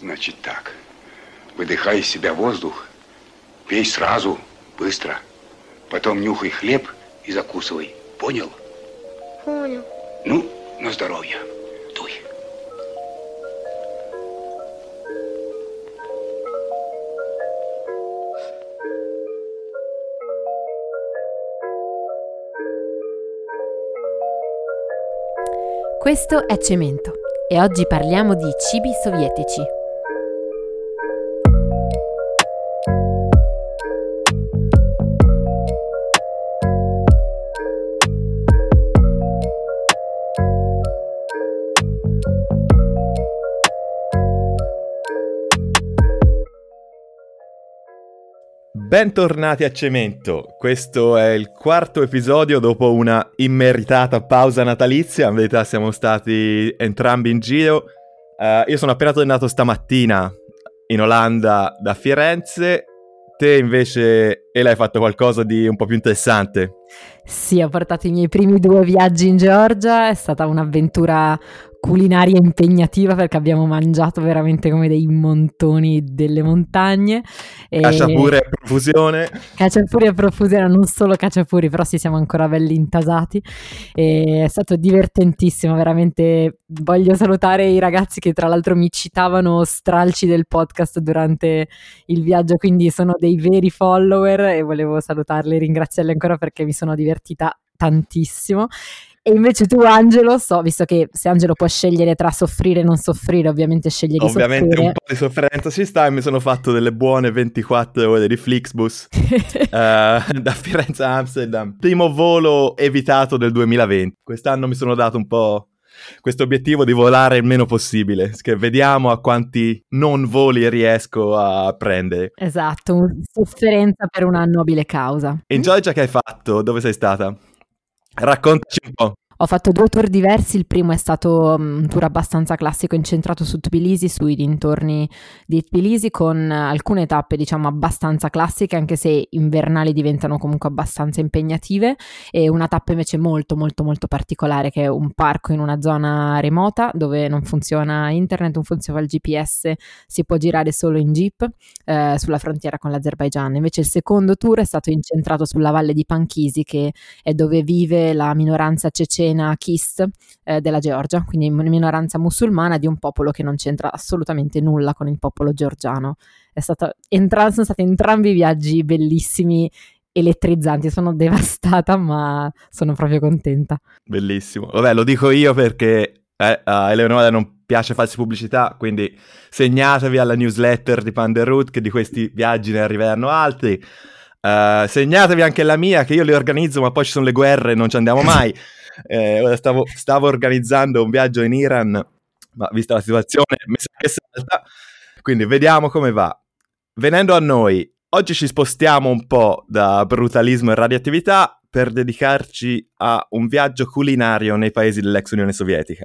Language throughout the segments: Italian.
Значит так. Выдыхай из себя воздух, пей сразу, быстро. Потом нюхай хлеб и закусывай. Понял? Понял. Ну, на здоровье. Дуй. Questo è Cemento e oggi parliamo di cibi sovietici. Bentornati a Cemento, questo è il quarto episodio dopo una immeritata pausa natalizia, in verità siamo stati entrambi in giro. Uh, io sono appena tornato stamattina in Olanda da Firenze, te invece e l'hai fatto qualcosa di un po' più interessante. Sì, ho portato i miei primi due viaggi in Georgia, è stata un'avventura culinaria impegnativa perché abbiamo mangiato veramente come dei montoni delle montagne. E... Cacciapuri a profusione. Cacciapuri a profusione, non solo cacciapuri, però sì, siamo ancora belli intasati. E è stato divertentissimo, veramente. Voglio salutare i ragazzi che tra l'altro mi citavano stralci del podcast durante il viaggio, quindi sono dei veri follower e volevo salutarli e ringraziarli ancora perché mi sono divertita tantissimo e invece tu, Angelo, so, visto che se Angelo può scegliere tra soffrire e non soffrire, ovviamente sceglie di ovviamente soffrire. Ovviamente un po' di sofferenza ci sta e mi sono fatto delle buone 24 ore di Flixbus uh, da Firenze a Amsterdam. Primo volo evitato del 2020. Quest'anno mi sono dato un po' questo obiettivo di volare il meno possibile, che vediamo a quanti non voli riesco a prendere. Esatto, sofferenza per una nobile causa. In Georgia che hai fatto? Dove sei stata? Raccontaci un po'. Ho fatto due tour diversi, il primo è stato mm, un tour abbastanza classico incentrato su Tbilisi, sui dintorni di Tbilisi, con alcune tappe diciamo abbastanza classiche, anche se invernali diventano comunque abbastanza impegnative, e una tappa invece molto molto molto particolare che è un parco in una zona remota dove non funziona internet, non funziona il GPS, si può girare solo in jeep eh, sulla frontiera con l'Azerbaijan. Invece il secondo tour è stato incentrato sulla valle di Panchisi, che è dove vive la minoranza cecena scena Kist eh, della Georgia, quindi una minoranza musulmana di un popolo che non c'entra assolutamente nulla con il popolo georgiano. Stato, entra- sono stati entrambi viaggi bellissimi elettrizzanti, sono devastata ma sono proprio contenta. Bellissimo, vabbè lo dico io perché eh, a Eleonora non piace farsi pubblicità, quindi segnatevi alla newsletter di Panderroot che di questi viaggi ne arriveranno altri. Uh, segnatevi anche la mia che io li organizzo ma poi ci sono le guerre e non ci andiamo mai. Eh, stavo, stavo, organizzando un viaggio in Iran, ma vista la situazione mi sa che salta. Quindi vediamo come va. Venendo a noi, oggi ci spostiamo un po' da brutalismo e radioattività per dedicarci a un viaggio culinario nei paesi dell'ex Unione Sovietica.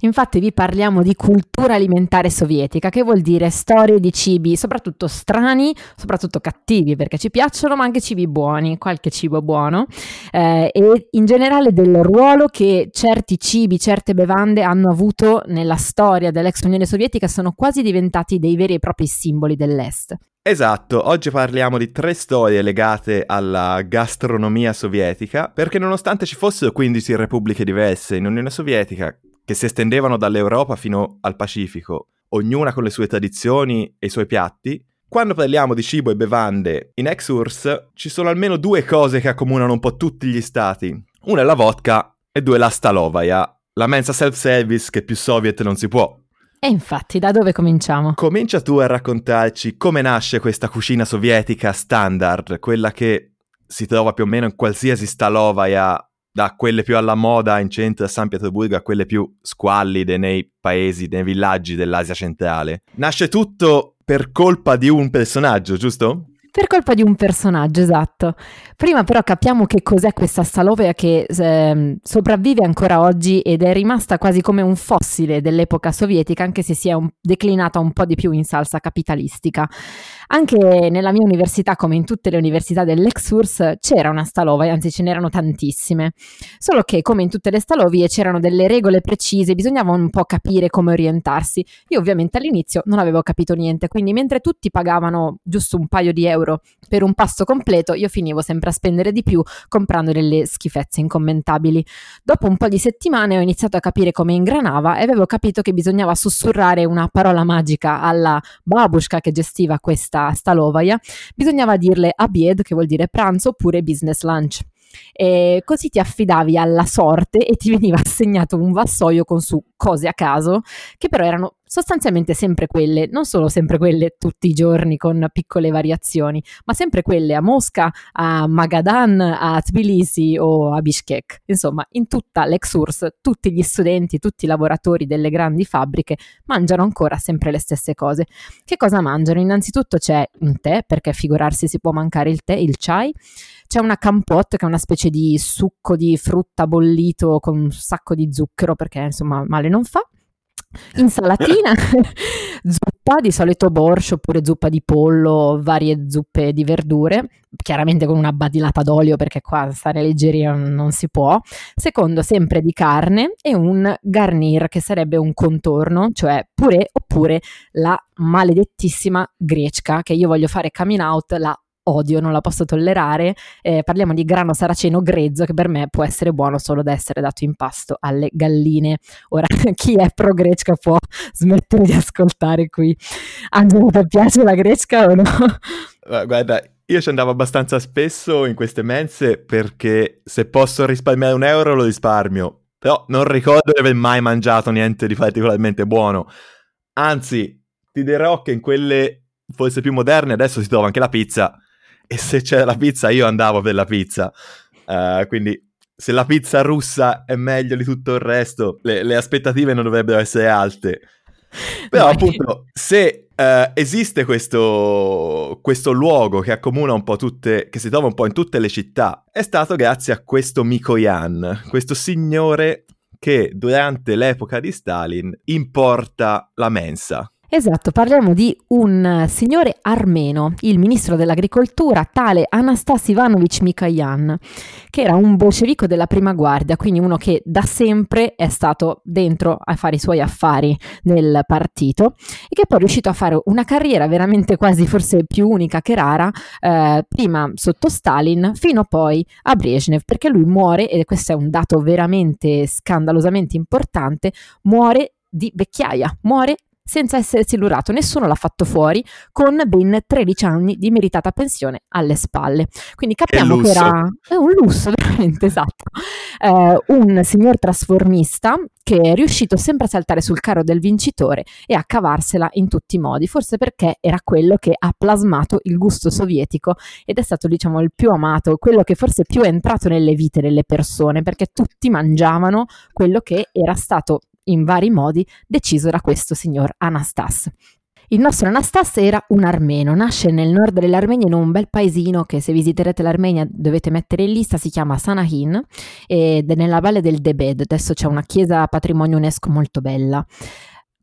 Infatti vi parliamo di cultura alimentare sovietica, che vuol dire storie di cibi, soprattutto strani, soprattutto cattivi, perché ci piacciono, ma anche cibi buoni, qualche cibo buono, eh, e in generale del ruolo che certi cibi, certe bevande hanno avuto nella storia dell'ex Unione Sovietica, sono quasi diventati dei veri e propri simboli dell'Est. Esatto, oggi parliamo di tre storie legate alla gastronomia sovietica, perché nonostante ci fossero 15 repubbliche diverse in Unione Sovietica, che si estendevano dall'Europa fino al Pacifico, ognuna con le sue tradizioni e i suoi piatti, quando parliamo di cibo e bevande in ex-URSS ci sono almeno due cose che accomunano un po' tutti gli stati. Una è la vodka e due la stalovaya, la mensa self-service che più soviet non si può. E infatti, da dove cominciamo? Comincia tu a raccontarci come nasce questa cucina sovietica standard, quella che si trova più o meno in qualsiasi stalovaia, da quelle più alla moda in centro a San Pietroburgo a quelle più squallide nei paesi, nei villaggi dell'Asia centrale. Nasce tutto per colpa di un personaggio, giusto? Per colpa di un personaggio, esatto. Prima però capiamo che cos'è questa Stalovea che eh, sopravvive ancora oggi ed è rimasta quasi come un fossile dell'epoca sovietica, anche se si è un, declinata un po' di più in salsa capitalistica. Anche nella mia università, come in tutte le università dell'ex URSS, c'era una Stalovia, anzi ce n'erano tantissime. Solo che, come in tutte le Stalovie, c'erano delle regole precise, bisognava un po' capire come orientarsi. Io ovviamente all'inizio non avevo capito niente, quindi mentre tutti pagavano giusto un paio di euro per un pasto completo, io finivo sempre a spendere di più comprando delle schifezze incommentabili. Dopo un po' di settimane ho iniziato a capire come ingranava e avevo capito che bisognava sussurrare una parola magica alla babushka che gestiva questa Stalovaia, bisognava dirle abied, che vuol dire pranzo, oppure business lunch. E così ti affidavi alla sorte e ti veniva assegnato un vassoio con su cose a caso, che però erano sostanzialmente sempre quelle, non solo sempre quelle tutti i giorni con piccole variazioni, ma sempre quelle a Mosca, a Magadan, a Tbilisi o a Bishkek. Insomma, in tutta l'ex-URSS tutti gli studenti, tutti i lavoratori delle grandi fabbriche mangiano ancora sempre le stesse cose. Che cosa mangiano? Innanzitutto c'è un tè, perché figurarsi si può mancare il tè, il chai, c'è una campotte che è una specie di succo di frutta bollito con un sacco di zucchero perché insomma male non fa. Insalatina, zuppa, di solito borscht oppure zuppa di pollo, varie zuppe di verdure, chiaramente con una badilata d'olio perché qua stare leggeri non si può. Secondo, sempre di carne e un garnir che sarebbe un contorno, cioè purè oppure la maledettissima grecca che io voglio fare coming out, la odio, non la posso tollerare. Eh, parliamo di grano saraceno grezzo che per me può essere buono solo da essere dato in pasto alle galline. Ora, chi è pro grecca può smettere di ascoltare qui. Angelo, ti piace la grecca o no? Guarda, io ci andavo abbastanza spesso in queste mense perché se posso risparmiare un euro lo risparmio. Però non ricordo di aver mai mangiato niente di particolarmente buono. Anzi, ti dirò che in quelle forse più moderne adesso si trova anche la pizza e se c'era la pizza io andavo per la pizza. Uh, quindi se la pizza russa è meglio di tutto il resto, le, le aspettative non dovrebbero essere alte. Però Dai. appunto, se uh, esiste questo, questo, luogo che accomuna un po' tutte, che si trova un po' in tutte le città, è stato grazie a questo Mikoyan, questo signore che durante l'epoca di Stalin importa la mensa. Esatto, parliamo di un signore armeno, il ministro dell'agricoltura, tale Anastas Ivanovich Mikhayan, che era un bolscevico della prima guardia, quindi uno che da sempre è stato dentro a fare i suoi affari nel partito e che poi è riuscito a fare una carriera veramente quasi forse più unica che rara, eh, prima sotto Stalin fino poi a Brezhnev, perché lui muore, e questo è un dato veramente scandalosamente importante, muore di vecchiaia, muore senza essersi lurato, nessuno l'ha fatto fuori, con ben 13 anni di meritata pensione alle spalle. Quindi capiamo che, era è un lusso, veramente esatto. Eh, un signor trasformista che è riuscito sempre a saltare sul carro del vincitore e a cavarsela in tutti i modi, forse perché era quello che ha plasmato il gusto sovietico ed è stato, diciamo, il più amato, quello che forse più è entrato nelle vite delle persone, perché tutti mangiavano quello che era stato in vari modi deciso da questo signor Anastas. Il nostro Anastas era un armeno, nasce nel nord dell'Armenia in un bel paesino che se visiterete l'Armenia dovete mettere in lista, si chiama Sanahin ed è nella valle del Debed, adesso c'è una chiesa patrimonio UNESCO molto bella.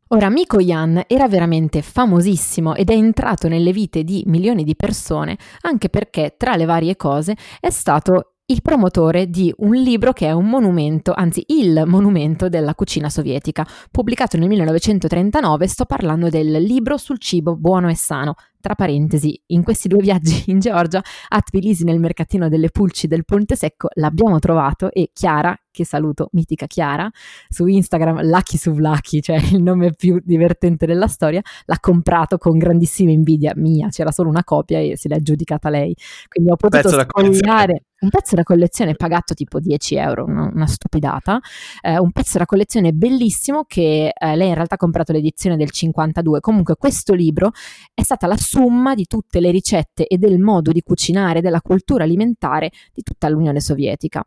Ora, Mikoyan era veramente famosissimo ed è entrato nelle vite di milioni di persone anche perché, tra le varie cose, è stato il promotore di un libro che è un monumento, anzi il monumento della cucina sovietica, pubblicato nel 1939, sto parlando del libro sul cibo buono e sano, tra parentesi, in questi due viaggi in Georgia, a Tbilisi nel mercatino delle pulci del Ponte Secco l'abbiamo trovato e Chiara, che saluto, mitica Chiara, su Instagram Lucky Suvlaki, cioè il nome più divertente della storia, l'ha comprato con grandissima invidia mia, c'era solo una copia e se l'è aggiudicata lei. Quindi ho potuto spogliare un pezzo da collezione pagato tipo 10 euro, una, una stupidata, eh, un pezzo da collezione bellissimo che eh, lei in realtà ha comprato l'edizione del 52. Comunque questo libro è stata la somma di tutte le ricette e del modo di cucinare, della cultura alimentare di tutta l'Unione Sovietica.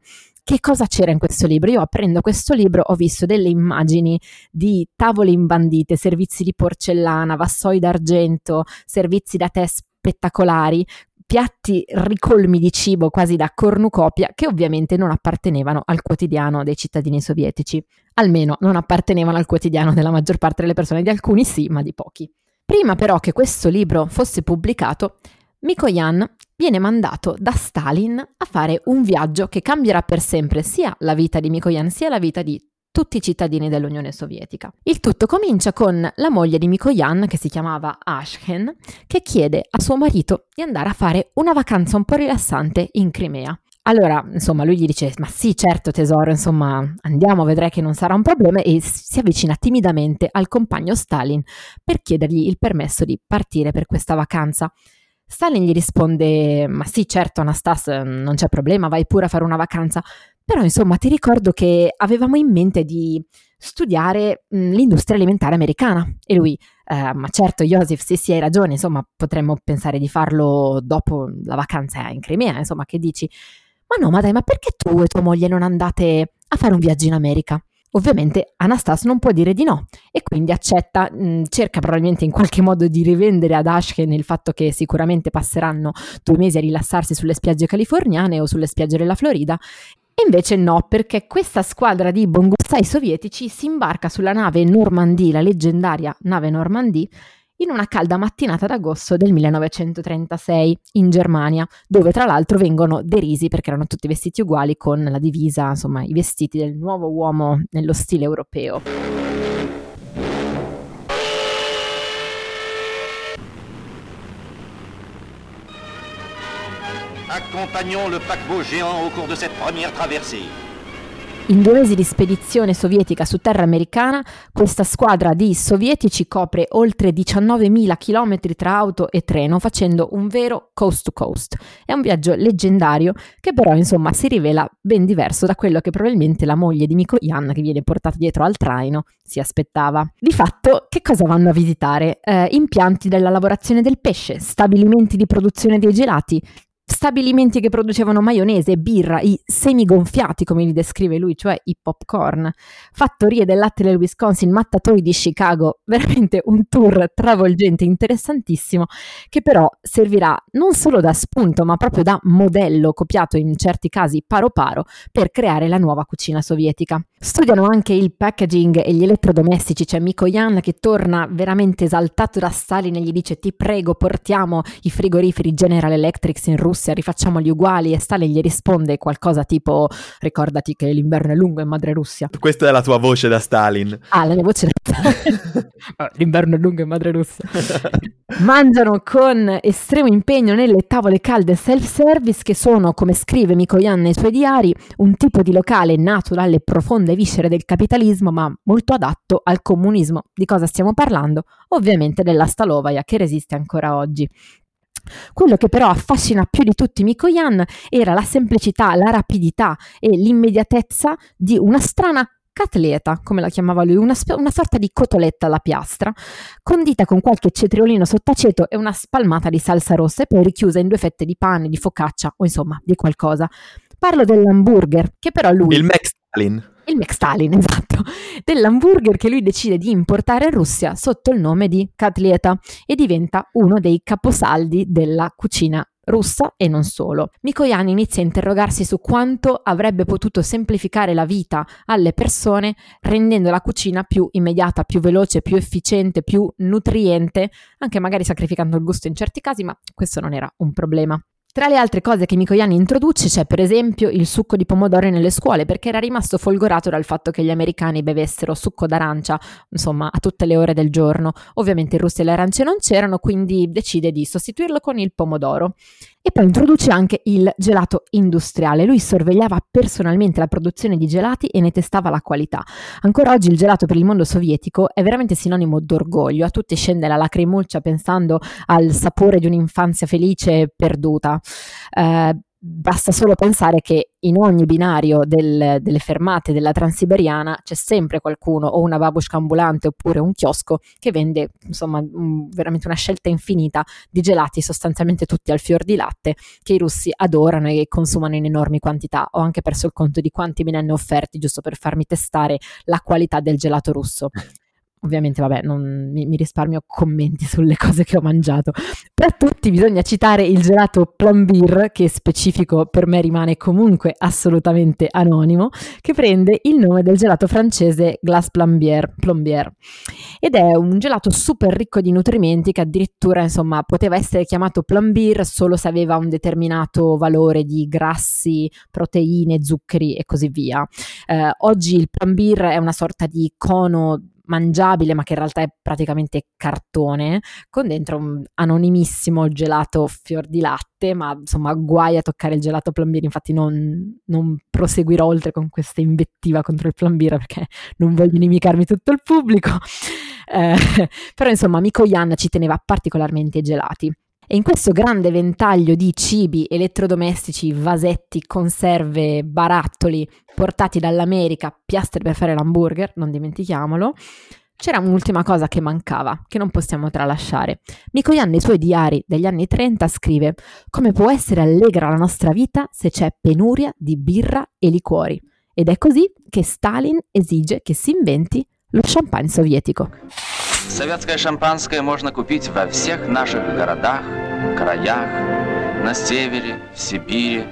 Che cosa c'era in questo libro? Io aprendo questo libro ho visto delle immagini di tavole imbandite, servizi di porcellana, vassoi d'argento, servizi da tè spettacolari, piatti ricolmi di cibo quasi da cornucopia che ovviamente non appartenevano al quotidiano dei cittadini sovietici. Almeno non appartenevano al quotidiano della maggior parte delle persone, di alcuni sì, ma di pochi. Prima però che questo libro fosse pubblicato, Mikoyan viene mandato da Stalin a fare un viaggio che cambierà per sempre sia la vita di Mikoyan sia la vita di tutti i cittadini dell'Unione Sovietica. Il tutto comincia con la moglie di Mikoyan, che si chiamava Ashken, che chiede a suo marito di andare a fare una vacanza un po' rilassante in Crimea. Allora, insomma, lui gli dice: Ma sì, certo, tesoro, insomma, andiamo, vedrai che non sarà un problema. E si avvicina timidamente al compagno Stalin per chiedergli il permesso di partire per questa vacanza. Stalin gli risponde: Ma sì, certo, Anastas, non c'è problema, vai pure a fare una vacanza. Però, insomma, ti ricordo che avevamo in mente di studiare mh, l'industria alimentare americana. E lui, eh, ma certo, Joseph, sì, sì, hai ragione, insomma, potremmo pensare di farlo dopo la vacanza in Crimea, insomma, che dici? Ma no, ma dai, ma perché tu e tua moglie non andate a fare un viaggio in America? Ovviamente Anastas non può dire di no e quindi accetta, mh, cerca probabilmente in qualche modo di rivendere ad Ashken il fatto che sicuramente passeranno due mesi a rilassarsi sulle spiagge californiane o sulle spiagge della Florida e invece no, perché questa squadra di bongussai sovietici si imbarca sulla nave Normandie, la leggendaria nave Normandie, in una calda mattinata d'agosto del 1936 in Germania, dove tra l'altro vengono derisi perché erano tutti vestiti uguali con la divisa, insomma, i vestiti del nuovo uomo nello stile europeo. Accompagnons le paquebot géant au cours de cette première traversée. In due mesi di spedizione sovietica su terra americana, questa squadra di sovietici copre oltre 19.000 km tra auto e treno, facendo un vero coast to coast. È un viaggio leggendario che però insomma si rivela ben diverso da quello che probabilmente la moglie di Mikoyan, che viene portata dietro al traino, si aspettava. Di fatto, che cosa vanno a visitare? Eh, impianti della lavorazione del pesce, stabilimenti di produzione dei gelati, stabilimenti che producevano maionese, birra, i semigonfiati come li descrive lui, cioè i popcorn, fattorie del latte del Wisconsin, mattatori di Chicago, veramente un tour travolgente, interessantissimo, che però servirà non solo da spunto, ma proprio da modello, copiato in certi casi paro paro, per creare la nuova cucina sovietica. Studiano anche il packaging e gli elettrodomestici, c'è Miko Yan che torna veramente esaltato da Stalin e gli dice ti prego portiamo i frigoriferi General Electric in Russia rifacciamoli uguali e Stalin gli risponde qualcosa tipo ricordati che l'inverno è lungo in madre Russia. Questa è la tua voce da Stalin. Ah, la mia voce l'inverno è lungo in madre Russia. Mangiano con estremo impegno nelle tavole calde self-service che sono, come scrive Mikoyan nei suoi diari, un tipo di locale nato dalle profonde viscere del capitalismo ma molto adatto al comunismo. Di cosa stiamo parlando? Ovviamente della Stalovaia che resiste ancora oggi. Quello che però affascina più di tutti Mikoyan era la semplicità, la rapidità e l'immediatezza di una strana catleta, come la chiamava lui, una, sp- una, sorta di cotoletta alla piastra, condita con qualche cetriolino sottaceto e una spalmata di salsa rossa e poi richiusa in due fette di pane, di focaccia o insomma di qualcosa. Parlo dell'hamburger, che però lui... Il Max Stalin il McStalin, esatto, dell'hamburger che lui decide di importare in Russia sotto il nome di Katleta e diventa uno dei caposaldi della cucina russa e non solo. Mikoyan inizia a interrogarsi su quanto avrebbe potuto semplificare la vita alle persone rendendo la cucina più immediata, più veloce, più efficiente, più nutriente, anche magari sacrificando il gusto in certi casi, ma questo non era un problema. Tra le altre cose che Mikoyan introduce c'è per esempio il succo di pomodoro nelle scuole perché era rimasto folgorato dal fatto che gli americani bevessero succo d'arancia, insomma, a tutte le ore del giorno. Ovviamente in Russia le arance non c'erano, quindi decide di sostituirlo con il pomodoro. E poi introduce anche il gelato industriale. Lui sorvegliava personalmente la produzione di gelati e ne testava la qualità. Ancora oggi il gelato per il mondo sovietico è veramente sinonimo d'orgoglio. A tutti scende la lacrimuccia pensando al sapore di un'infanzia felice perduta. Eh, Basta solo pensare che in ogni binario del, delle fermate della Transiberiana c'è sempre qualcuno, o una babushka ambulante oppure un chiosco, che vende insomma veramente una scelta infinita di gelati, sostanzialmente tutti al fior di latte, che i russi adorano e consumano in enormi quantità. Ho anche perso il conto di quanti me ne hanno offerti, giusto per farmi testare la qualità del gelato russo ovviamente vabbè non, mi, mi, risparmio commenti sulle cose che ho mangiato. Tra tutti bisogna citare il gelato Plombier, che specifico per me rimane comunque assolutamente anonimo, che prende il nome del gelato francese Glace Plombier, Plombier. Ed è un gelato super ricco di nutrimenti che addirittura insomma poteva essere chiamato Plombier solo se aveva un determinato valore di grassi, proteine, zuccheri e così via. Eh, oggi il Plombier è una sorta di cono mangiabile ma che in realtà è praticamente cartone con dentro un anonimissimo gelato fior di latte ma insomma guai a toccare il gelato plombiere. Infatti non, non proseguirò oltre con questa invettiva contro il plombiere perché non voglio inimicarmi tutto il pubblico. Eh, però insomma amico Ian ci teneva particolarmente i gelati e in questo grande ventaglio di cibi, elettrodomestici, vasetti, conserve, barattoli portati dall'America, piastre per fare l'hamburger, non dimentichiamolo, c'era un'ultima cosa che mancava, che non possiamo tralasciare. Mikoyan nei suoi diari degli anni 30 scrive come può essere allegra la nostra vita se c'è penuria di birra e liquori. Ed è così che Stalin esige che si inventi champagne sovietico. Советское шампанское можно купить во всех наших городах, краях, на севере, в Сибири,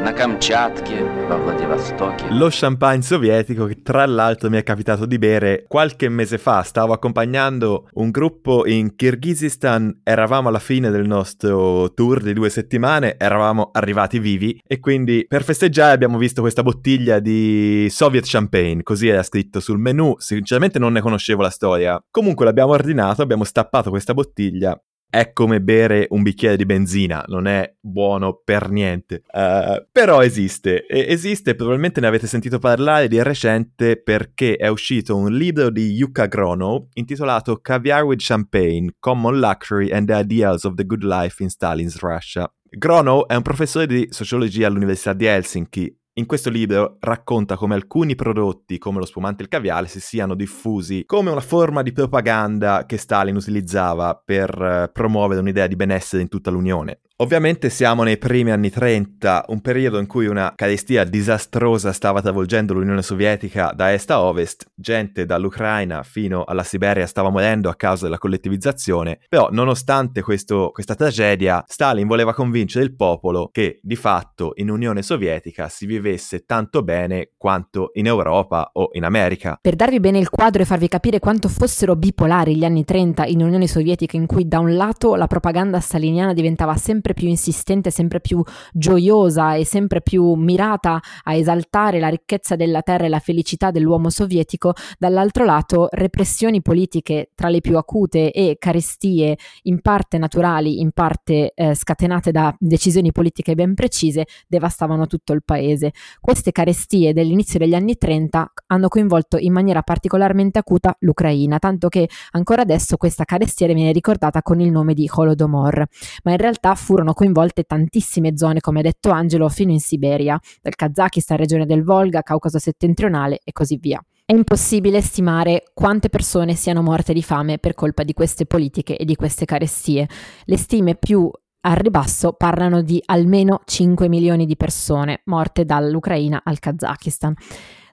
na Kamchatke, a Vladivostoke. Lo champagne sovietico che tra l'altro mi è capitato di bere qualche mese fa. Stavo accompagnando un gruppo in Kirghizistan, eravamo alla fine del nostro tour di due settimane, eravamo arrivati vivi e quindi per festeggiare abbiamo visto questa bottiglia di Soviet Champagne, così era scritto sul menu. Sinceramente non ne conoscevo la storia. Comunque l'abbiamo ordinato, abbiamo stappato questa bottiglia è come bere un bicchiere di benzina, non è buono per niente. Uh, però esiste, e esiste, probabilmente ne avete sentito parlare di recente perché è uscito un libro di Yuka Grono intitolato Caviar with Champagne, Common Luxury and the Ideals of the Good Life in Stalin's Russia. Grono è un professore di sociologia all'Università di Helsinki in questo libro racconta come alcuni prodotti, come lo spumante e il caviale, si siano diffusi come una forma di propaganda che Stalin utilizzava per eh, promuovere un'idea di benessere in tutta l'Unione. Ovviamente siamo nei primi anni 30, un periodo in cui una carestia disastrosa stava travolgendo l'Unione Sovietica da est a ovest, gente dall'Ucraina fino alla Siberia stava morendo a causa della collettivizzazione, però nonostante questo, questa tragedia, Stalin voleva convincere il popolo che di fatto in Unione Sovietica si vivesse tanto bene quanto in Europa o in America. Per darvi bene il quadro e farvi capire quanto fossero bipolari gli anni 30 in Unione Sovietica in cui da un lato la propaganda staliniana diventava sempre sempre più insistente, sempre più gioiosa e sempre più mirata a esaltare la ricchezza della terra e la felicità dell'uomo sovietico, dall'altro lato repressioni politiche tra le più acute e carestie in parte naturali, in parte eh, scatenate da decisioni politiche ben precise, devastavano tutto il paese. Queste carestie dell'inizio degli anni 30 hanno coinvolto in maniera particolarmente acuta l'Ucraina, tanto che ancora adesso questa carestia viene ricordata con il nome di Holodomor, ma in realtà furono furono coinvolte tantissime zone, come ha detto Angelo, fino in Siberia, dal Kazakistan, regione del Volga, Caucaso settentrionale e così via. È impossibile stimare quante persone siano morte di fame per colpa di queste politiche e di queste carestie. Le stime più al ribasso parlano di almeno 5 milioni di persone morte dall'Ucraina al Kazakistan.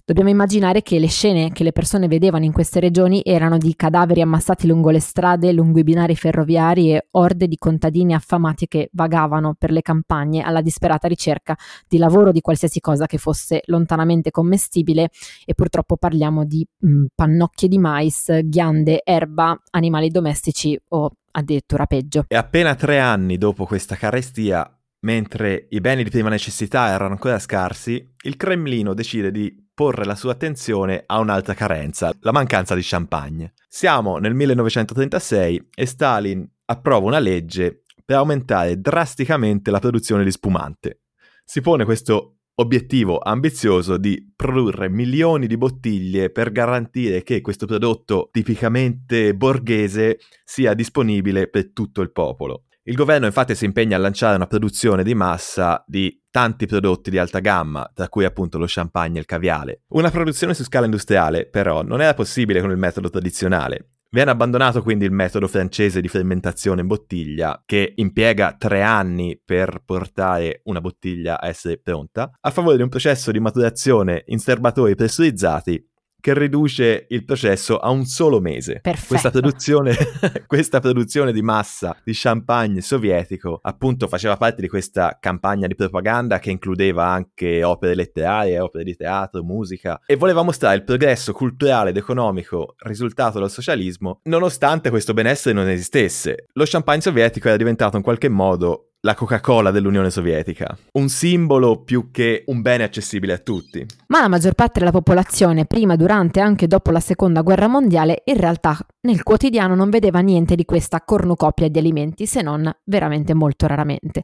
Dobbiamo immaginare che le scene che le persone vedevano in queste regioni erano di cadaveri ammassati lungo le strade, lungo i binari ferroviari e orde di contadini affamati che vagavano per le campagne alla disperata ricerca di lavoro di qualsiasi cosa che fosse lontanamente commestibile e purtroppo parliamo di mh, mm, pannocchie di mais, ghiande, erba, animali domestici o addirittura peggio. E appena tre anni dopo questa carestia, mentre i beni di prima necessità erano ancora scarsi, il Cremlino decide di porre la sua attenzione a un'altra carenza, la mancanza di champagne. Siamo nel 1936 e Stalin approva una legge per aumentare drasticamente la produzione di spumante. Si pone questo obiettivo ambizioso di produrre milioni di bottiglie per garantire che questo prodotto tipicamente borghese sia disponibile per tutto il popolo. Il governo infatti si impegna a lanciare una produzione di massa di tanti prodotti di alta gamma, tra cui appunto lo champagne e il caviale. Una produzione su scala industriale, però, non era possibile con il metodo tradizionale. Viene abbandonato quindi il metodo francese di fermentazione in bottiglia, che impiega tre anni per portare una bottiglia a essere pronta, a favore di un processo di maturazione in serbatoi pressurizzati che riduce il processo a un solo mese. Perfetto. Questa produzione, questa produzione di massa di champagne sovietico appunto faceva parte di questa campagna di propaganda che includeva anche opere letterarie, opere di teatro, musica e voleva mostrare il progresso culturale ed economico risultato dal socialismo nonostante questo benessere non esistesse. Lo champagne sovietico era diventato in qualche modo la Coca-Cola dell'Unione Sovietica, un simbolo più che un bene accessibile a tutti. Ma la maggior parte della popolazione, prima, durante e anche dopo la seconda guerra mondiale, in realtà nel quotidiano non vedeva niente di questa cornucopia di alimenti, se non veramente molto raramente.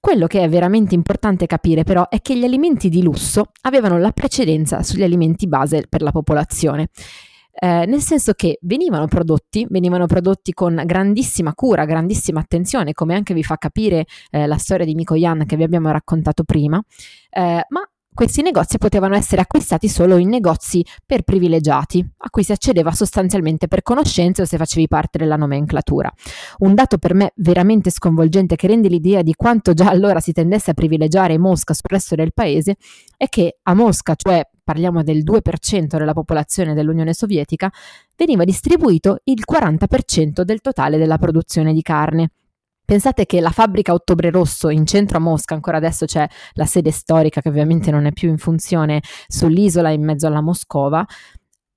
Quello che è veramente importante capire però è che gli alimenti di lusso avevano la precedenza sugli alimenti base per la popolazione eh, nel senso che venivano prodotti, venivano prodotti con grandissima cura, grandissima attenzione, come anche vi fa capire eh, la storia di Mikoyan che vi abbiamo raccontato prima, eh, ma questi negozi potevano essere acquistati solo in negozi per privilegiati, a cui si accedeva sostanzialmente per conoscenze o se facevi parte della nomenclatura. Un dato per me veramente sconvolgente che rende l'idea di quanto già allora si tendesse a privilegiare Mosca sul resto del paese è che a Mosca, cioè parliamo del 2% della popolazione dell'Unione Sovietica, veniva distribuito il 40% del totale della produzione di carne. Pensate che la fabbrica Ottobre Rosso in centro a Mosca, ancora adesso c'è la sede storica che ovviamente non è più in funzione sull'isola in mezzo alla Moscova,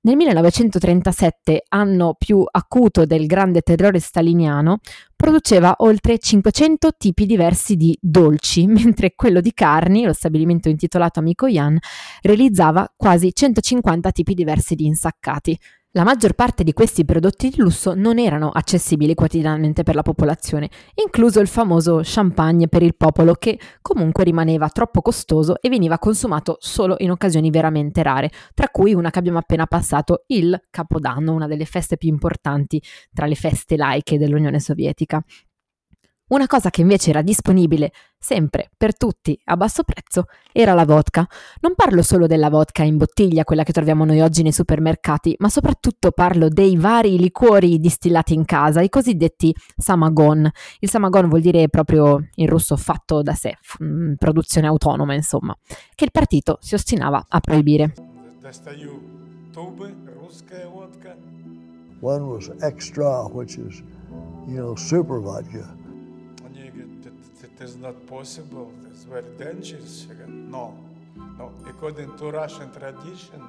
nel 1937, anno più acuto del grande terrore staliniano, produceva oltre 500 tipi diversi di dolci, mentre quello di carni, lo stabilimento intitolato Amico Jan, realizzava quasi 150 tipi diversi di insaccati. La maggior parte di questi prodotti di lusso non erano accessibili quotidianamente per la popolazione, incluso il famoso champagne per il popolo che comunque rimaneva troppo costoso e veniva consumato solo in occasioni veramente rare, tra cui una che abbiamo appena passato, il Capodanno, una delle feste più importanti tra le feste laiche dell'Unione Sovietica. Una cosa che invece era disponibile sempre per tutti a basso prezzo era la vodka. Non parlo solo della vodka in bottiglia, quella che troviamo noi oggi nei supermercati, ma soprattutto parlo dei vari liquori distillati in casa, i cosiddetti samagon. Il samagon vuol dire proprio in russo fatto da sé, mm, produzione autonoma, insomma, che il partito si ostinava a proibire. One was extra, which is, you know, super vodka. it is not possible, it is very dangerous. No, no. According to Russian tradition,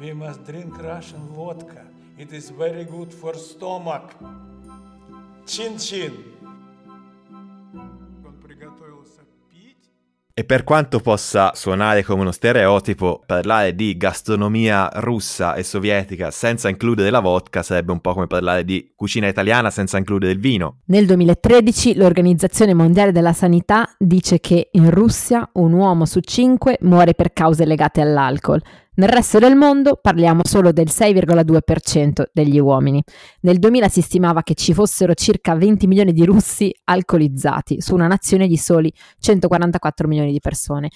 we must drink Russian vodka. It is very good for stomach. Chin chin. E per quanto possa suonare come uno stereotipo, parlare di gastronomia russa e sovietica senza includere la vodka sarebbe un po' come parlare di cucina italiana senza includere il vino. Nel 2013 l'Organizzazione Mondiale della Sanità dice che in Russia un uomo su cinque muore per cause legate all'alcol. Nel resto del mondo parliamo solo del 6,2% degli uomini. Nel 2000 si stimava che ci fossero circa 20 milioni di russi alcolizzati su una nazione di soli 144 milioni di persone.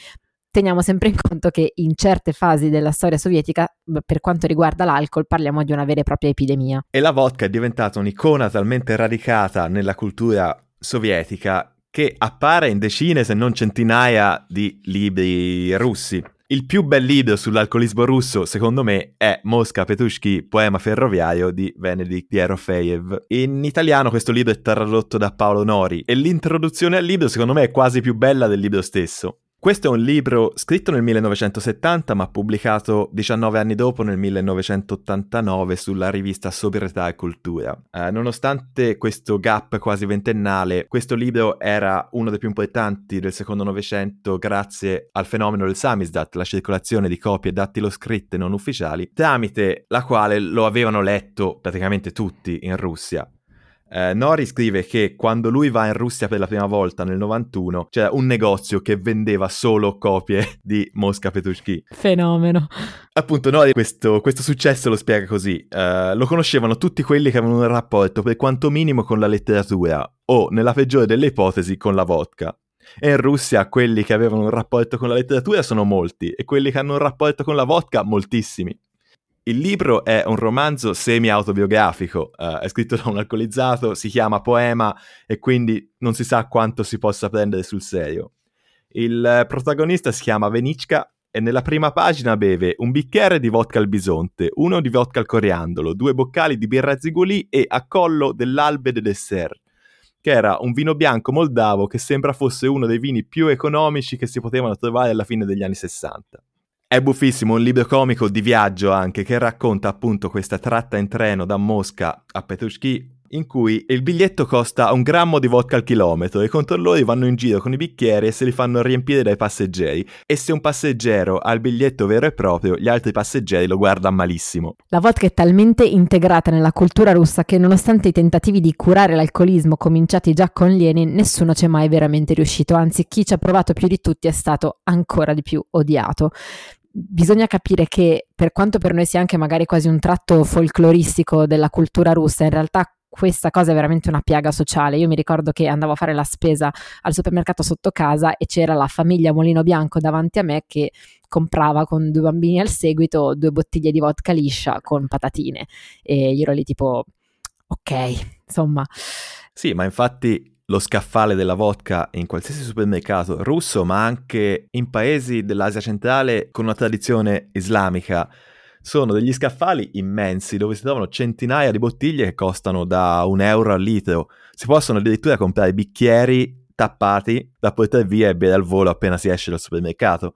Teniamo sempre in conto che in certe fasi della storia sovietica, per quanto riguarda l'alcol, parliamo di una vera e propria epidemia. E la vodka è diventata un'icona talmente radicata nella cultura sovietica che appare in decine se non centinaia di libri russi. Il più bel libro sull'alcolismo russo, secondo me, è Mosca Petrushki, poema ferroviario di Benedikt Yerofeev. In italiano questo libro è tradotto da Paolo Nori e l'introduzione al libro, secondo me, è quasi più bella del libro stesso. Questo è un libro scritto nel 1970 ma pubblicato 19 anni dopo nel 1989 sulla rivista Sobrietà e Cultura. Eh, nonostante questo gap quasi ventennale, questo libro era uno dei più importanti del secondo Novecento grazie al fenomeno del samizdat, la circolazione di copie dattiloscritte non ufficiali, tramite la quale lo avevano letto praticamente tutti in Russia. Eh, Nori scrive che quando lui va in Russia per la prima volta nel 91 c'era un negozio che vendeva solo copie di Mosca Petrushki. Fenomeno. Appunto, Nori questo, questo successo lo spiega così. Uh, lo conoscevano tutti quelli che avevano un rapporto per quanto minimo con la letteratura o, nella peggiore delle ipotesi, con la vodka. E in Russia quelli che avevano un rapporto con la letteratura sono molti e quelli che hanno un rapporto con la vodka moltissimi. Il libro è un romanzo semi-autobiografico, uh, è scritto da un alcolizzato, si chiama Poema e quindi non si sa quanto si possa prendere sul serio. Il protagonista si chiama Venichka e nella prima pagina beve un bicchiere di vodka al bisonte, uno di vodka al coriandolo, due boccali di birra zigulì e a collo dell'albe de dessert, che era un vino bianco moldavo che sembra fosse uno dei vini più economici che si potevano trovare alla fine degli anni 60. È buffissimo, un libro comico di viaggio anche che racconta appunto questa tratta in treno da Mosca a Petrushki in cui il biglietto costa un grammo di vodka al chilometro e i controllori vanno in giro con i bicchieri e se li fanno riempire dai passeggeri. E se un passeggero ha il biglietto vero e proprio gli altri passeggeri lo guardano malissimo. La vodka è talmente integrata nella cultura russa che nonostante i tentativi di curare l'alcolismo cominciati già con Lenin nessuno ci è mai veramente riuscito, anzi chi ci ha provato più di tutti è stato ancora di più odiato bisogna capire che per quanto per noi sia anche magari quasi un tratto folcloristico della cultura russa, in realtà questa cosa è veramente una piaga sociale. Io mi ricordo che andavo a fare la spesa al supermercato sotto casa e c'era la famiglia Molino Bianco davanti a me che comprava con due bambini al seguito due bottiglie di vodka liscia con patatine e io ero lì tipo ok, insomma. Sì, ma infatti lo scaffale della vodka in qualsiasi supermercato russo, ma anche in paesi dell'Asia centrale con una tradizione islamica. Sono degli scaffali immensi dove si trovano centinaia di bottiglie che costano da un euro al litro. Si possono addirittura comprare bicchieri tappati da portare via e bere al volo appena si esce dal supermercato.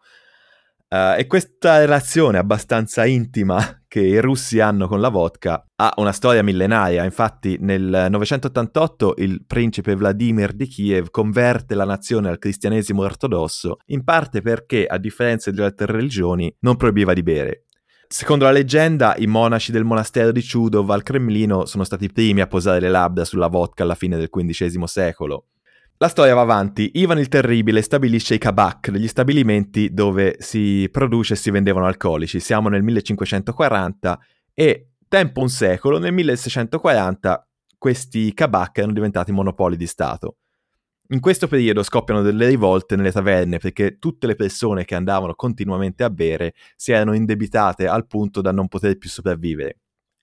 Uh, e questa relazione abbastanza intima che i russi hanno con la vodka ha una storia millenaria. Infatti, nel 988 il principe Vladimir di Kiev converte la nazione al cristianesimo ortodosso, in parte perché, a differenza delle altre religioni, non proibiva di bere. Secondo la leggenda, i monaci del monastero di Chudov al Cremlino sono stati i primi a posare le labbra sulla vodka alla fine del XV secolo. La storia va avanti. Ivan il Terribile stabilisce i kabak, degli stabilimenti dove si produce e si vendevano alcolici. Siamo nel 1540 e, tempo un secolo, nel 1640 questi kabak erano diventati monopoli di Stato. In questo periodo scoppiano delle rivolte nelle taverne perché tutte le persone che andavano continuamente a bere si erano indebitate al punto da non poter più sopravvivere.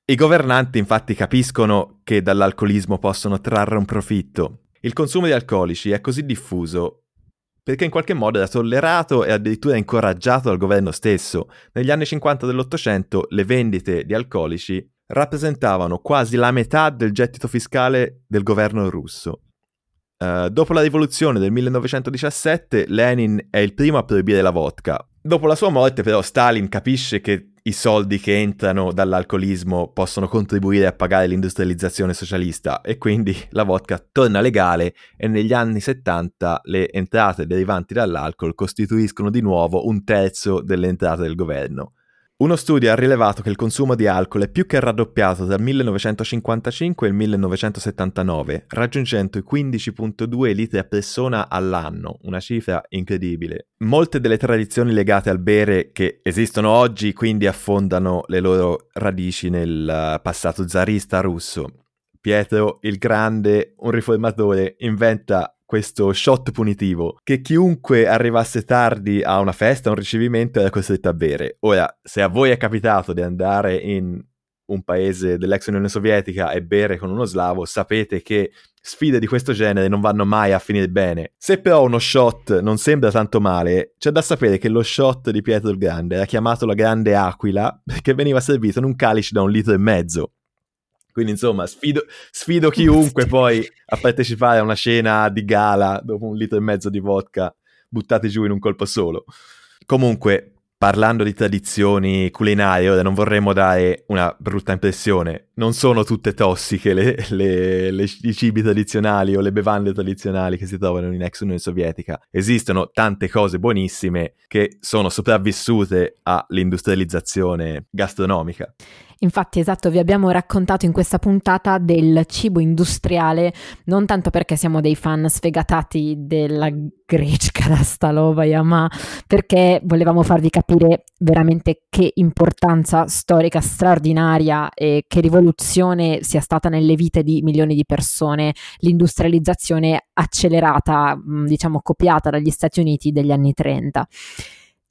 I governanti infatti capiscono che dall'alcolismo possono trarre un profitto il consumo di alcolici è così diffuso perché in qualche modo era tollerato e addirittura incoraggiato dal governo stesso. Negli anni 50 dell'Ottocento le vendite di alcolici rappresentavano quasi la metà del gettito fiscale del governo russo. Uh, dopo la rivoluzione del 1917, Lenin è il primo a proibire la vodka. Dopo la sua morte, però, Stalin capisce che i soldi che entrano dall'alcolismo possono contribuire a pagare l'industrializzazione socialista e quindi la vodka torna legale e negli anni 70 le entrate derivanti dall'alcol costituiscono di nuovo un terzo delle entrate del governo. Uno studio ha rilevato che il consumo di alcol è più che raddoppiato il 1955 e il 1979, raggiungendo i 15.2 litri a persona all'anno, una cifra incredibile. Molte delle tradizioni legate al bere che esistono oggi quindi affondano le loro radici nel passato zarista russo. Pietro il Grande, un riformatore, inventa questo shot punitivo che chiunque arrivasse tardi a una festa, a un ricevimento era costretto a bere. Ora, se a voi è capitato di andare in un paese dell'ex Unione Sovietica e bere con uno slavo, sapete che sfide di questo genere non vanno mai a finire bene. Se però uno shot non sembra tanto male, c'è da sapere che lo shot di Pietro il Grande era chiamato la Grande Aquila perché veniva servito in un calice da un litro e mezzo. Quindi insomma sfido, sfido chiunque poi a partecipare a una scena di gala dopo un litro e mezzo di vodka buttati giù in un colpo solo. Comunque, parlando di tradizioni culinarie, ora non vorremmo dare una brutta impressione. Non sono tutte tossiche le, le, le, i cibi tradizionali o le bevande tradizionali che si trovano in ex Unione Sovietica. Esistono tante cose buonissime che sono sopravvissute all'industrializzazione gastronomica. Infatti, esatto, vi abbiamo raccontato in questa puntata del cibo industriale, non tanto perché siamo dei fan sfegatati della Grecica da Stalovaia, ma perché volevamo farvi capire veramente che importanza storica straordinaria e che rivoluzione sia stata nelle vite di milioni di persone l'industrializzazione accelerata, diciamo copiata dagli Stati Uniti degli anni 30.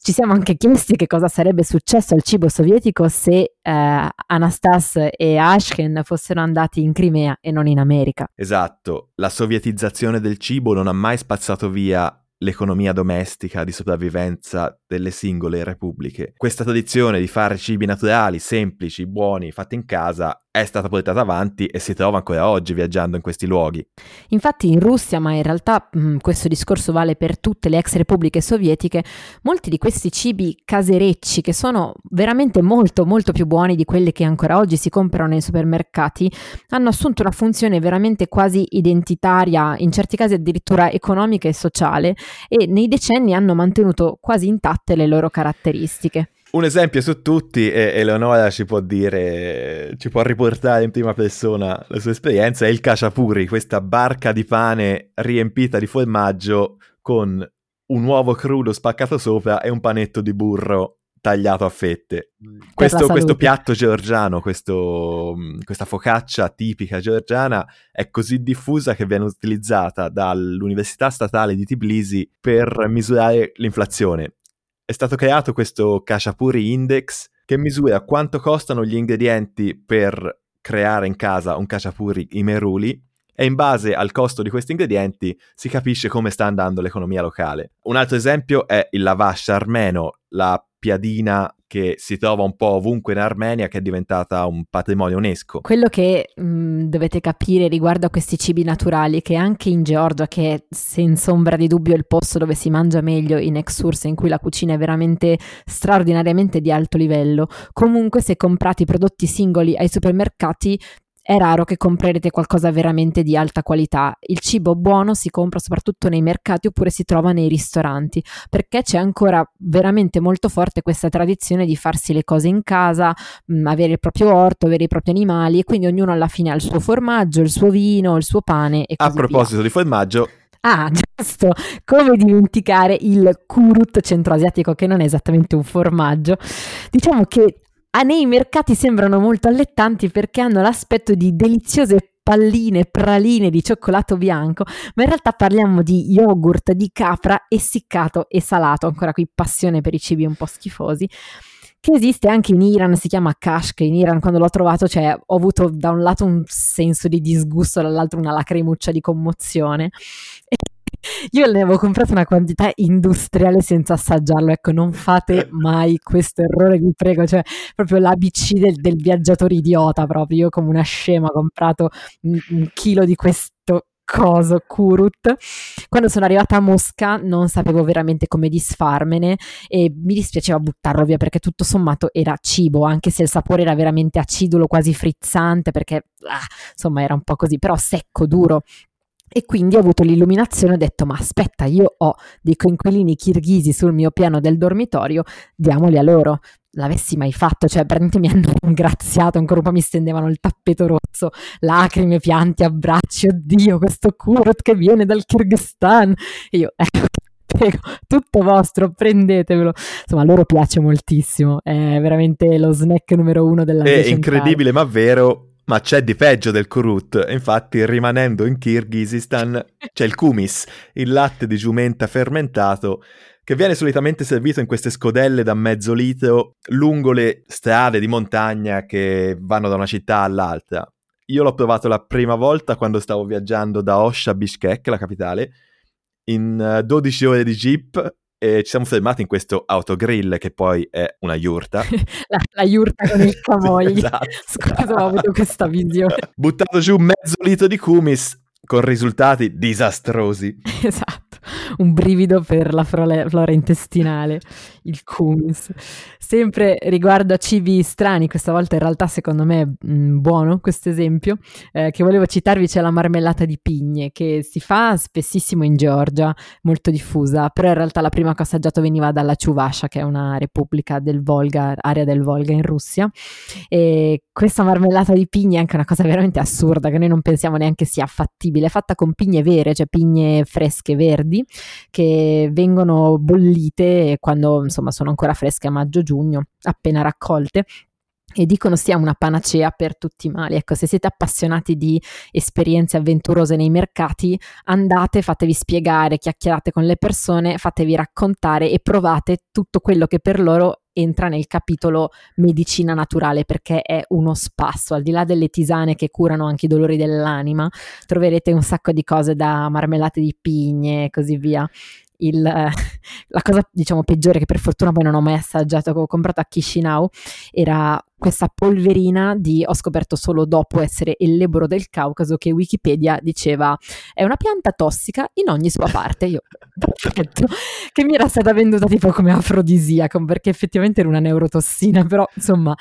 Ci siamo anche chiesti che cosa sarebbe successo al cibo sovietico se eh, Anastas e Ashken fossero andati in Crimea e non in America. Esatto, la sovietizzazione del cibo non ha mai spazzato via l'economia domestica di sopravvivenza delle singole repubbliche. Questa tradizione di fare cibi naturali, semplici, buoni, fatti in casa è stata portata avanti e si trova ancora oggi viaggiando in questi luoghi. Infatti in Russia, ma in realtà mh, questo discorso vale per tutte le ex repubbliche sovietiche, molti di questi cibi caserecci che sono veramente molto molto più buoni di quelli che ancora oggi si comprano nei supermercati, hanno assunto una funzione veramente quasi identitaria, in certi casi addirittura economica e sociale e nei decenni hanno mantenuto quasi intatte le loro caratteristiche. Un esempio su tutti, e Eleonora ci può dire, ci può riportare in prima persona la sua esperienza, è il Cacciapuri, questa barca di pane riempita di formaggio con un uovo crudo spaccato sopra e un panetto di burro tagliato a fette. Questo, questo, piatto georgiano, questo, questa focaccia tipica georgiana è così diffusa che viene utilizzata dall'Università Statale di Tbilisi per misurare l'inflazione. È stato creato questo Kashapuri Index che misura quanto costano gli ingredienti per creare in casa un Kashapuri Imeruli e in base al costo di questi ingredienti si capisce come sta andando l'economia locale. Un altro esempio è il lavash armeno, la piadina che si trova un po' ovunque in Armenia, che è diventata un patrimonio UNESCO. Quello che mh, mm, dovete capire riguardo a questi cibi naturali, che anche in Georgia, che è senza ombra di dubbio il posto dove si mangia meglio in Exurse, in cui la cucina è veramente straordinariamente di alto livello, comunque se comprate i prodotti singoli ai supermercati è raro che comprerete qualcosa veramente di alta qualità. Il cibo buono si compra soprattutto nei mercati oppure si trova nei ristoranti, perché c'è ancora veramente molto forte questa tradizione di farsi le cose in casa, mh, mm, avere il proprio orto, avere i propri animali e quindi ognuno alla fine ha il suo formaggio, il suo vino, il suo pane e A proposito via. di formaggio, Ah, giusto, come dimenticare il kurut centroasiatico che non è esattamente un formaggio. Diciamo che Ah, nei mercati sembrano molto allettanti perché hanno l'aspetto di deliziose palline, praline di cioccolato bianco, ma in realtà parliamo di yogurt di capra essiccato e salato, ancora qui passione per i cibi un po' schifosi che esiste anche in Iran, si chiama Kashk, in Iran quando l'ho trovato cioè, ho avuto da un lato un senso di disgusto, dall'altro una lacrimuccia di commozione. Io ne avevo comprato una quantità industriale senza assaggiarlo, ecco, non fate mai questo errore, vi prego, cioè proprio l'ABC del, del viaggiatore idiota proprio, io come una scema ho comprato un, un chilo di questo coso Kurut. Quando sono arrivata a Mosca non sapevo veramente come disfarmene e mi dispiaceva buttarlo via perché tutto sommato era cibo, anche se il sapore era veramente acidulo, quasi frizzante, perché ah, insomma era un po' così, però secco, duro. E quindi ho avuto l'illuminazione ho detto: Ma aspetta, io ho dei coinquilini kirghisi sul mio piano del dormitorio, diamoli a loro. L'avessi mai fatto, cioè, veramente mi hanno ringraziato. Ancora un po' mi stendevano il tappeto rosso, lacrime, pianti, abbracci. Oddio, questo Kurot che viene dal Kirghizistan. E io, ecco. Tutto vostro, prendetevelo. Insomma, a loro piace moltissimo. È veramente lo snack numero uno della È incredibile, ma vero ma c'è di peggio del kurut, infatti rimanendo in Kirghizistan c'è il kumis, il latte di giumenta fermentato che viene solitamente servito in queste scodelle da mezzo litro lungo le strade di montagna che vanno da una città all'altra. Io l'ho provato la prima volta quando stavo viaggiando da Osh a Bishkek, la capitale, in 12 eh, ore di jeep e ci siamo fermati in questo autogrill che poi è una yurta. la, la yurta con il camogli. esatto. Scusa, ho avuto questa visione. Buttato giù mezzo litro di kumis con risultati disastrosi. Esatto un brivido per la flora, intestinale, il kumis. Sempre riguardo a cibi strani, questa volta in realtà secondo me è mm, buono questo esempio, eh, che volevo citarvi c'è la marmellata di pigne che si fa spessissimo in Georgia, molto diffusa, però in realtà la prima che ho assaggiato veniva dalla Chuvasha, che è una repubblica del Volga, area del Volga in Russia, e questa marmellata di pigne è anche una cosa veramente assurda che noi non pensiamo neanche sia fattibile, è fatta con pigne vere, cioè pigne fresche verdi che vengono bollite quando insomma sono ancora fresche a maggio-giugno, appena raccolte e dicono sia una panacea per tutti i mali. Ecco, se siete appassionati di esperienze avventurose nei mercati, andate, fatevi spiegare, chiacchierate con le persone, fatevi raccontare e provate tutto quello che per loro entra nel capitolo medicina naturale perché è uno spasso, al di là delle tisane che curano anche i dolori dell'anima, troverete un sacco di cose da marmellate di pigne e così via. Il, la cosa diciamo peggiore che per fortuna poi non ho mai assaggiato, che ho comprato a Chisinau, era questa polverina di, ho scoperto solo dopo essere il lebro del Caucaso, che Wikipedia diceva è una pianta tossica in ogni sua parte. Io, perfetto, che mi era stata venduta tipo come afrodisiaco, perché effettivamente era una neurotossina, però insomma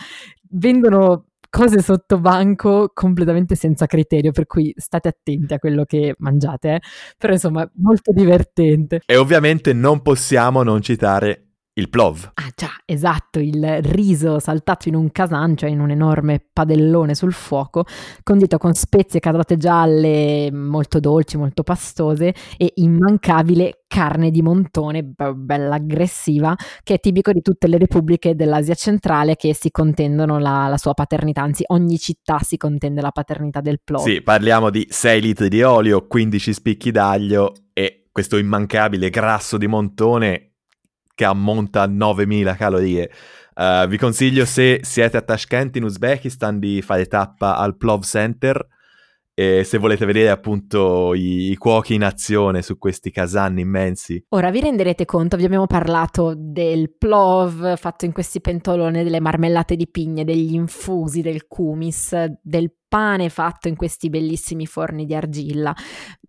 vendono cose sotto banco completamente senza criterio, per cui state attenti a quello che mangiate, eh? però insomma molto divertente. E ovviamente non possiamo non citare il plov. Ah già, esatto, il riso saltato in un casan, cioè in un enorme padellone sul fuoco, condito con spezie, carote gialle molto dolci, molto pastose e immancabile carne di montone, bella aggressiva, che è tipico di tutte le repubbliche dell'Asia centrale che si contendono la, la sua paternità, anzi ogni città si contende la paternità del plov. Sì, parliamo di 6 litri di olio, 15 spicchi d'aglio e questo immancabile grasso di montone che ammonta a 9000 calorie. Uh, vi consiglio se siete a Tashkent in Uzbekistan di fare tappa al Plov Center e se volete vedere appunto i, i, cuochi in azione su questi casanni immensi. Ora vi renderete conto, vi abbiamo parlato del plov fatto in questi pentoloni, delle marmellate di pigne, degli infusi, del kumis, del pane fatto in questi bellissimi forni di argilla.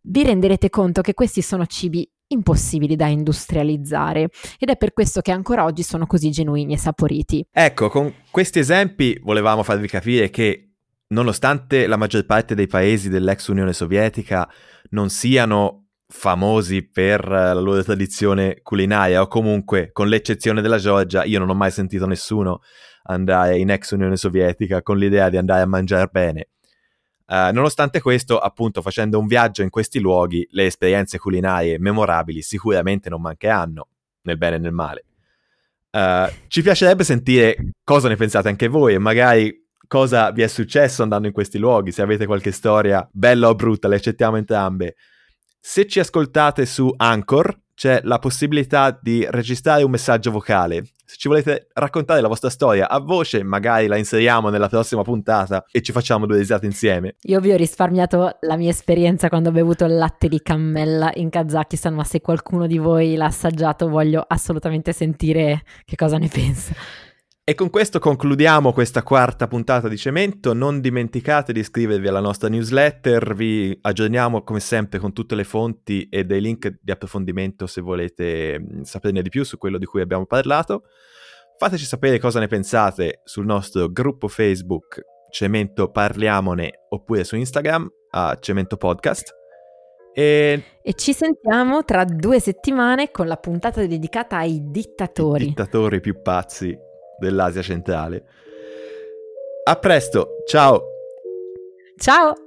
Vi renderete conto che questi sono cibi impossibili da industrializzare ed è per questo che ancora oggi sono così genuini e saporiti. Ecco, con questi esempi volevamo farvi capire che nonostante la maggior parte dei paesi dell'ex Unione Sovietica non siano famosi per la loro tradizione culinaria o comunque con l'eccezione della Georgia io non ho mai sentito nessuno andare in ex Unione Sovietica con l'idea di andare a mangiare bene Uh, nonostante questo, appunto, facendo un viaggio in questi luoghi, le esperienze culinarie memorabili sicuramente non mancheranno, nel bene e nel male. Uh, ci piacerebbe sentire cosa ne pensate anche voi e magari cosa vi è successo andando in questi luoghi, se avete qualche storia bella o brutta, le accettiamo entrambe. Se ci ascoltate su Anchor, c'è la possibilità di registrare un messaggio vocale. Se ci volete raccontare la vostra storia a voce, magari la inseriamo nella prossima puntata e ci facciamo due risate insieme. Io vi ho risparmiato la mia esperienza quando ho bevuto il latte di cammella in Kazakistan, ma se qualcuno di voi l'ha assaggiato voglio assolutamente sentire che cosa ne pensa. E con questo concludiamo questa quarta puntata di Cemento. Non dimenticate di iscrivervi alla nostra newsletter, vi aggiorniamo come sempre con tutte le fonti e dei link di approfondimento se volete mm, saperne di più su quello di cui abbiamo parlato. Fateci sapere cosa ne pensate sul nostro gruppo Facebook Cemento Parliamone oppure su Instagram a Cemento Podcast. E... e... ci sentiamo tra due settimane con la puntata dedicata ai dittatori. I dittatori più pazzi dell'Asia centrale. A presto, ciao! Ciao!